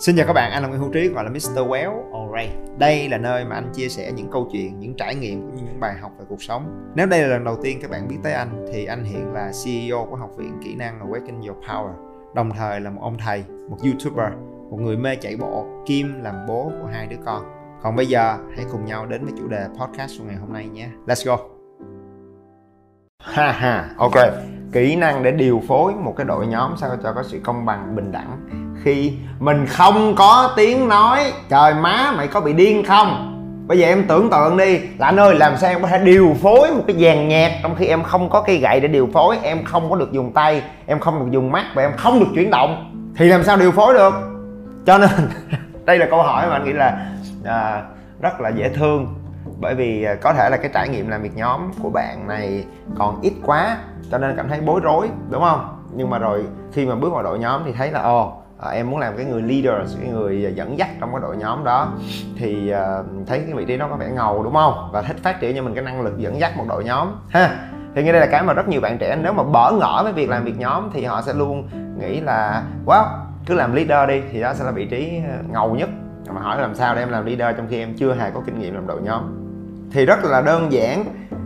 Xin chào các bạn, anh là Nguyễn Hữu Trí gọi là Mr. Well Alright. Đây là nơi mà anh chia sẻ những câu chuyện, những trải nghiệm cũng như những bài học về cuộc sống. Nếu đây là lần đầu tiên các bạn biết tới anh thì anh hiện là CEO của Học viện Kỹ năng Awaken Your Power. Đồng thời là một ông thầy, một YouTuber, một người mê chạy bộ, kim làm bố của hai đứa con. Còn bây giờ hãy cùng nhau đến với chủ đề podcast của ngày hôm nay nhé. Let's go. Ha ha, ok. Kỹ năng để điều phối một cái đội nhóm sao cho có sự công bằng, bình đẳng khi mình không có tiếng nói trời má mày có bị điên không? Bây giờ em tưởng tượng đi là anh ơi làm sao em có thể điều phối một cái dàn nhạc trong khi em không có cây gậy để điều phối em không có được dùng tay em không được dùng mắt và em không được chuyển động thì làm sao điều phối được? Cho nên đây là câu hỏi mà anh nghĩ là à, rất là dễ thương. Bởi vì à, có thể là cái trải nghiệm làm việc nhóm của bạn này còn ít quá cho nên cảm thấy bối rối đúng không? Nhưng mà rồi khi mà bước vào đội nhóm thì thấy là ồ à, em muốn làm cái người leader cái người dẫn dắt trong cái đội nhóm đó. Thì à, thấy cái vị trí đó có vẻ ngầu đúng không? Và thích phát triển cho mình cái năng lực dẫn dắt một đội nhóm ha. Thì như đây là cái mà rất nhiều bạn trẻ nếu mà bỡ ngỡ với việc làm việc nhóm thì họ sẽ luôn nghĩ là wow cứ làm leader đi. Thì đó sẽ là vị trí ờ, ngầu nhất. Mà hỏi làm sao để em làm leader trong khi em chưa hề có kinh nghiệm làm đội nhóm. Thì rất là đơn giản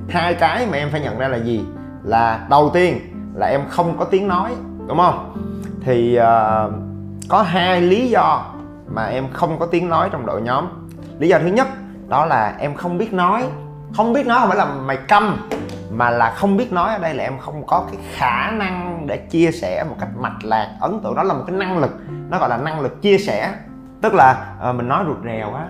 hai cái mà em phải nhận ra là gì? Là đầu tiên là em không có tiếng nói đúng không? Thì uh, có hai lý do mà em không có tiếng nói trong đội nhóm. Lý do thứ nhất đó là em không biết nói. Không biết nói không phải là mày câm mà là không biết nói ở đây là em không có cái khả năng để chia sẻ một cách mạch lạc. Ấn tượng đó là một cái năng lực nó gọi là năng lực chia sẻ. Tức là uh, mình nói rụt rèo quá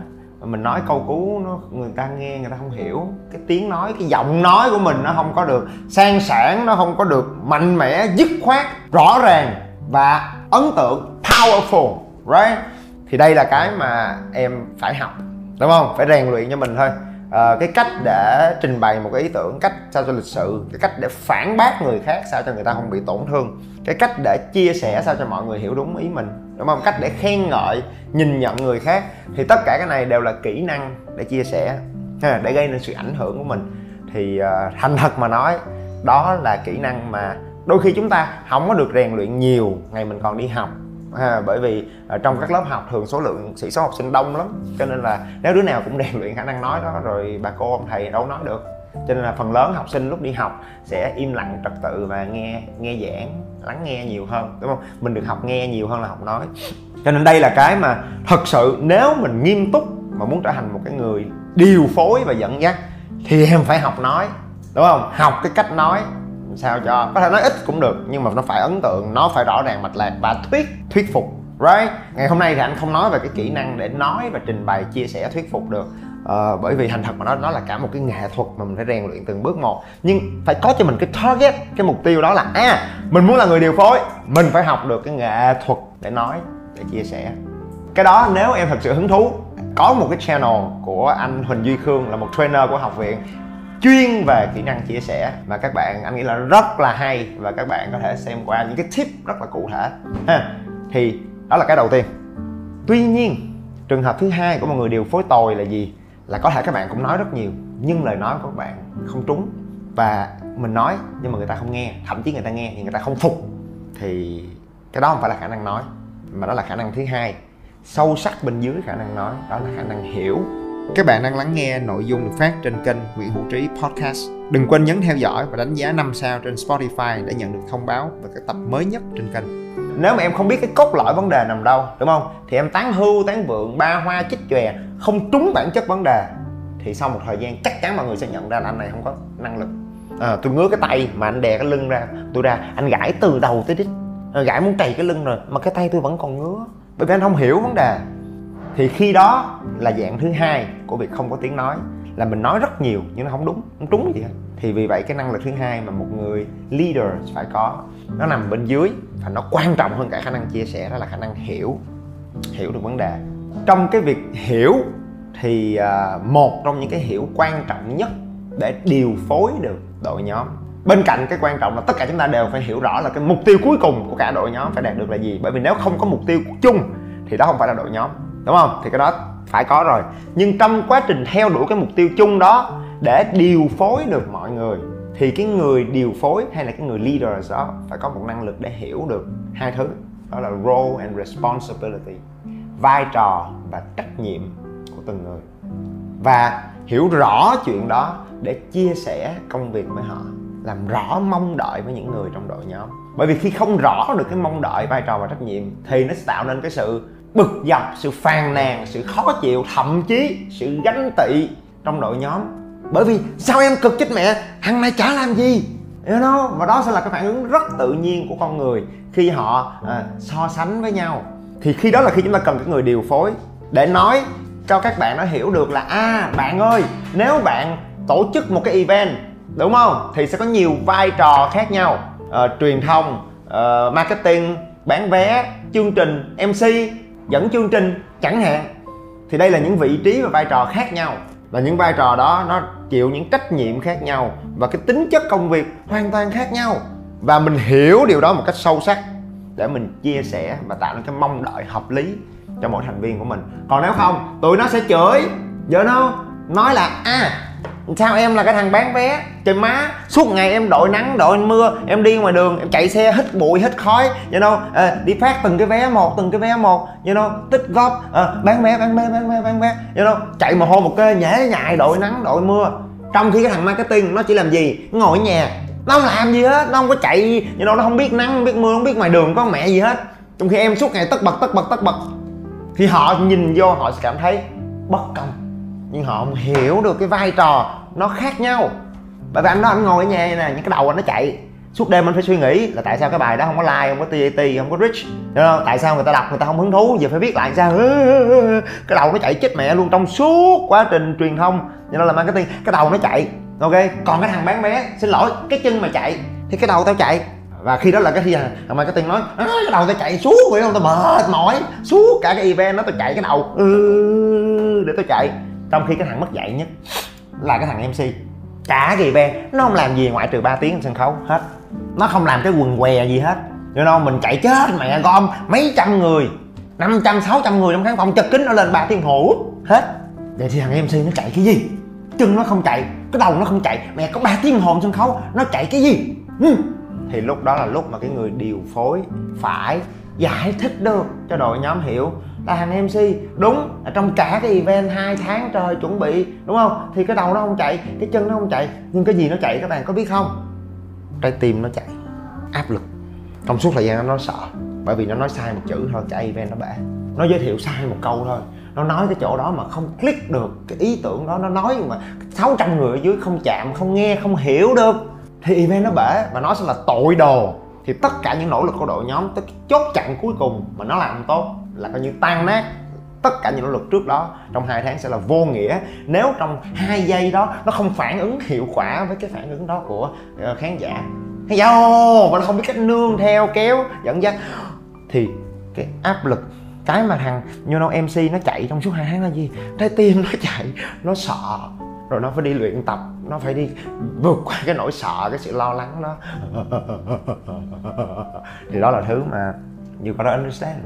mình nói câu cú nó người ta nghe người ta không hiểu. Cái tiếng nói cái giọng nói của mình nó không có được sang sản nó không có được mạnh mẽ dứt khoát rõ ràng và ấn tượng powerful right? Thì đây là cái mà em phải học đúng không? Phải rèn luyện cho mình thôi. À, cái cách để trình bày một cái ý tưởng cách sao cho lịch sự cái cách để phản bác người khác sao cho người ta không bị tổn thương cái cách để chia sẻ sao cho mọi người hiểu đúng ý mình đúng không? Cách để khen ngợi nhìn nhận người khác. Thì tất cả cái này đều là kỹ năng để chia sẻ để gây nên sự ảnh hưởng của mình. Thì uh, thành thật mà nói đó là kỹ năng mà đôi khi chúng ta không có được rèn luyện nhiều ngày mình còn đi học ha, bởi vì ở trong các lớp học thường số lượng sĩ số học sinh đông lắm cho nên là nếu đứa nào cũng rèn luyện khả năng nói đó rồi bà cô ông thầy đâu nói được. Cho nên là phần lớn học sinh lúc đi học sẽ im lặng trật tự và nghe nghe giảng lắng nghe nhiều hơn đúng không? Mình được học nghe nhiều hơn là học nói. Cho nên đây là cái mà thật sự nếu mình nghiêm túc mà muốn trở thành một cái người điều phối và dẫn dắt thì em phải học nói đúng không? Học cái cách nói sao cho có thể nói ít cũng được nhưng mà nó phải ấn tượng nó phải rõ ràng mạch lạc và thuyết thuyết phục right? Ngày hôm nay thì anh không nói về cái kỹ năng để nói và trình bày chia sẻ thuyết phục được. Uh, bởi vì thành thật mà nói nó là cả một cái nghệ thuật mà mình phải rèn luyện từng bước một. Nhưng phải có cho mình cái target cái mục tiêu đó là à mình muốn là người điều phối mình phải học được cái nghệ thuật để nói để chia sẻ. Cái đó nếu em thật sự hứng thú có một cái channel của anh Huỳnh Duy Khương là một trainer của học viện chuyên về kỹ năng chia sẻ. Mà các bạn, anh nghĩ là rất là hay. Và các bạn có thể xem qua những cái tip rất là cụ thể. Ha, thì đó là cái đầu tiên. Tuy nhiên, trường hợp thứ hai của một người điều phối tồi là gì? Là có thể các bạn cũng nói rất nhiều, nhưng lời nói của các bạn không trúng. Và mình nói, nhưng mà người ta không nghe. Thậm chí người ta nghe thì người ta không phục. Thì cái đó không phải là khả năng nói, mà đó là khả năng thứ hai. Sâu sắc bên dưới khả năng nói, đó là khả năng hiểu các bạn đang lắng nghe nội dung được phát trên kênh Nguyễn Hữu Trí Podcast. Đừng quên nhấn theo dõi và đánh giá 5 sao trên Spotify để nhận được thông báo về các tập mới nhất trên kênh. Nếu mà em không biết cái cốt lõi vấn đề nằm đâu, đúng không? Thì em tán hưu, tán vượng, ba hoa, chích chòe, không trúng bản chất vấn đề thì sau một thời gian chắc chắn mọi người sẽ nhận ra là anh này không có năng lực. À, tôi ngứa cái tay mà anh đè cái lưng ra, tôi ra anh gãi từ đầu tới đít, à, gãi muốn trầy cái lưng rồi mà cái tay tôi vẫn còn ngứa bởi vì anh không hiểu vấn đề thì khi đó là dạng thứ hai của việc không có tiếng nói. Là mình nói rất nhiều nhưng nó không đúng, không trúng gì hết. Thì vì vậy cái năng lực thứ hai mà một người leader phải có, nó nằm bên dưới và nó quan trọng hơn cả khả năng chia sẻ, đó là khả năng hiểu hiểu được vấn đề. Trong cái việc hiểu thì à, một trong những cái hiểu quan trọng nhất để điều phối được đội nhóm. Bên cạnh cái quan trọng là tất cả chúng ta đều phải hiểu rõ là cái mục tiêu cuối cùng của cả đội nhóm phải đạt được là gì. Bởi vì nếu không có mục tiêu chung thì đó không phải là đội nhóm đúng không? Thì cái đó phải có rồi. Nhưng trong quá trình theo đuổi cái mục tiêu chung đó, để điều phối được mọi người, thì cái người điều phối hay là cái người leader đó phải có một năng lực để hiểu được hai thứ. Đó là role and responsibility, vai trò và trách nhiệm của từng người. Và hiểu rõ chuyện đó để chia sẻ công việc với họ, làm rõ mong đợi với những người trong đội nhóm. Bởi vì khi không rõ được cái mong đợi, vai trò và trách nhiệm, thì nó sẽ tạo nên cái sự bực dọc sự phàn nàn sự khó chịu thậm chí sự ganh tị trong đội nhóm. Bởi vì sao em cực chết mẹ? Thằng này chả làm gì. You know? và đó sẽ là cái phản ứng rất tự nhiên của con người khi họ à, so sánh với nhau. Thì khi đó là khi chúng ta cần cái người điều phối để nói cho các bạn nó hiểu được là à bạn ơi nếu bạn tổ chức một cái event đúng không? Thì sẽ có nhiều vai trò khác nhau. À, truyền thông à, marketing bán vé chương trình mc dẫn chương trình, chẳng hạn, thì đây là những vị trí và vai trò khác nhau. Và những vai trò đó, nó chịu những trách nhiệm khác nhau và cái tính chất công việc hoàn toàn khác nhau. Và mình hiểu điều đó một cách sâu sắc để mình chia sẻ và tạo nên cái mong đợi hợp lý cho mỗi thành viên của mình. Còn nếu không, tụi nó sẽ chửi. Giờ nó, nói là à sao em là cái thằng bán vé? Trời má suốt ngày em đội nắng đội mưa em đi ngoài đường em chạy xe hít bụi hít khói you know à, đi phát từng cái vé một từng cái vé một you know tích góp à, bán vé bán vé bán vé bán vé you know chạy mồ hôi một kê nhễ nhại đội nắng đội mưa. Trong khi cái thằng marketing nó chỉ làm gì? Nó ngồi ở nhà nó không làm gì hết nó không có chạy you know, nó không biết nắng không biết mưa không biết ngoài đường có mẹ gì hết. Trong khi em suốt ngày tất bật tất bật tất bật thì họ nhìn vô họ sẽ cảm thấy bất công nhưng họ không hiểu được cái vai trò nó khác nhau. Bởi vì anh đó anh ngồi ở nhà nè những cái đầu anh nó chạy. Suốt đêm anh phải suy nghĩ là tại sao cái bài đó không có like không có TAT không có rich, không? Tại sao người ta đọc người ta không hứng thú? Giờ phải viết lại sao. Cái đầu nó chạy chết mẹ luôn trong suốt quá trình truyền thông. Cho nên là marketing cái đầu nó chạy. Ok? Còn cái thằng bán vé xin lỗi cái chân mà chạy thì cái đầu tao chạy. Và khi đó là cái khi thằng marketing nói à, cái đầu tao chạy suốt vậy không? Tao mệt mỏi. Suốt cả cái event nó tao chạy cái đầu. Ừ, để tao chạy trong khi cái thằng mất dạy nhất là cái thằng mc cả kỳ event nó không làm gì ngoại trừ 3 tiếng sân khấu hết. Nó không làm cái quần què gì hết. You know, mình chạy chết mẹ gom mấy trăm người 500, 600 người trong khán phòng chật kính nó lên 3 tiếng hổ hết. Vậy thì thằng mc nó chạy cái gì? Chân nó không chạy cái đầu nó không chạy mẹ có 3 tiếng hồn sân khấu nó chạy cái gì? Ừ. thì lúc đó là lúc mà cái người điều phối phải giải thích được cho đội nhóm hiểu là hàng MC đúng ở trong cả cái event 2 tháng trời chuẩn bị, đúng không? Thì cái đầu nó không chạy, cái chân nó không chạy. Nhưng cái gì nó chạy các bạn có biết không? Trái tim nó chạy. Áp lực. Trong suốt thời gian nó sợ. Bởi vì nó nói sai một chữ thôi cả event nó bể nó giới thiệu sai một câu thôi. Nó nói cái chỗ đó mà không click được cái ý tưởng đó. Nó nói mà 600 người ở dưới không chạm, không nghe, không hiểu được. Thì event nó bể và nó sẽ là tội đồ. Thì tất cả những nỗ lực của đội nhóm tới chốt chặn cuối cùng mà nó làm tốt là coi như tan nát tất cả những nỗ lực trước đó, trong hai tháng sẽ là vô nghĩa. Nếu trong hai giây đó nó không phản ứng hiệu quả với cái phản ứng đó của ờ, khán giả khán giả mà nó không biết cách nương theo, kéo, dẫn dắt, thì cái áp lực, cái mà thằng you know mc nó chạy trong suốt hai tháng là gì? Trái tim nó chạy, nó sợ, rồi nó phải đi luyện tập, nó phải đi vượt qua cái nỗi sợ, cái sự lo lắng đó. Thì đó là thứ mà you gotta understand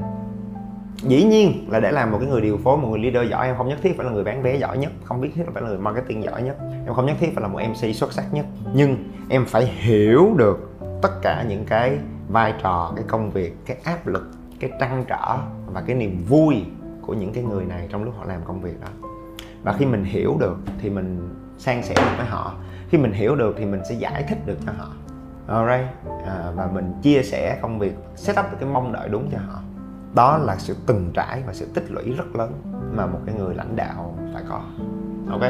dĩ nhiên là để làm một cái người điều phối một người leader giỏi em không nhất thiết phải là người bán vé giỏi nhất không biết thiết phải là người marketing giỏi nhất. Em không nhất thiết phải là một mc xuất sắc nhất. Nhưng em phải hiểu được tất cả những cái vai trò cái công việc cái áp lực cái trăn trở và cái niềm vui của những cái người này trong lúc họ làm công việc đó. Và khi mình hiểu được thì mình san sẻ được với họ. Khi mình hiểu được thì mình sẽ giải thích được cho họ. Alright? À, và mình chia sẻ công việc set up cái mong đợi đúng cho họ đó là sự từng trải và sự tích lũy rất lớn mà một cái người lãnh đạo phải có. Ok?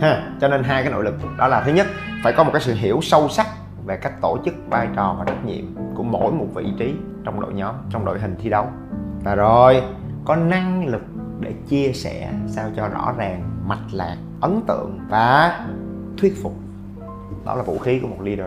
Ha, cho nên hai cái nội lực. Đó là thứ nhất, phải có một cái sự hiểu sâu sắc về cách tổ chức, vai trò và trách nhiệm của mỗi một vị trí trong đội nhóm, trong đội hình thi đấu. Và rồi, có năng lực để chia sẻ sao cho rõ ràng, mạch lạc, ấn tượng và thuyết phục. Đó là vũ khí của một leader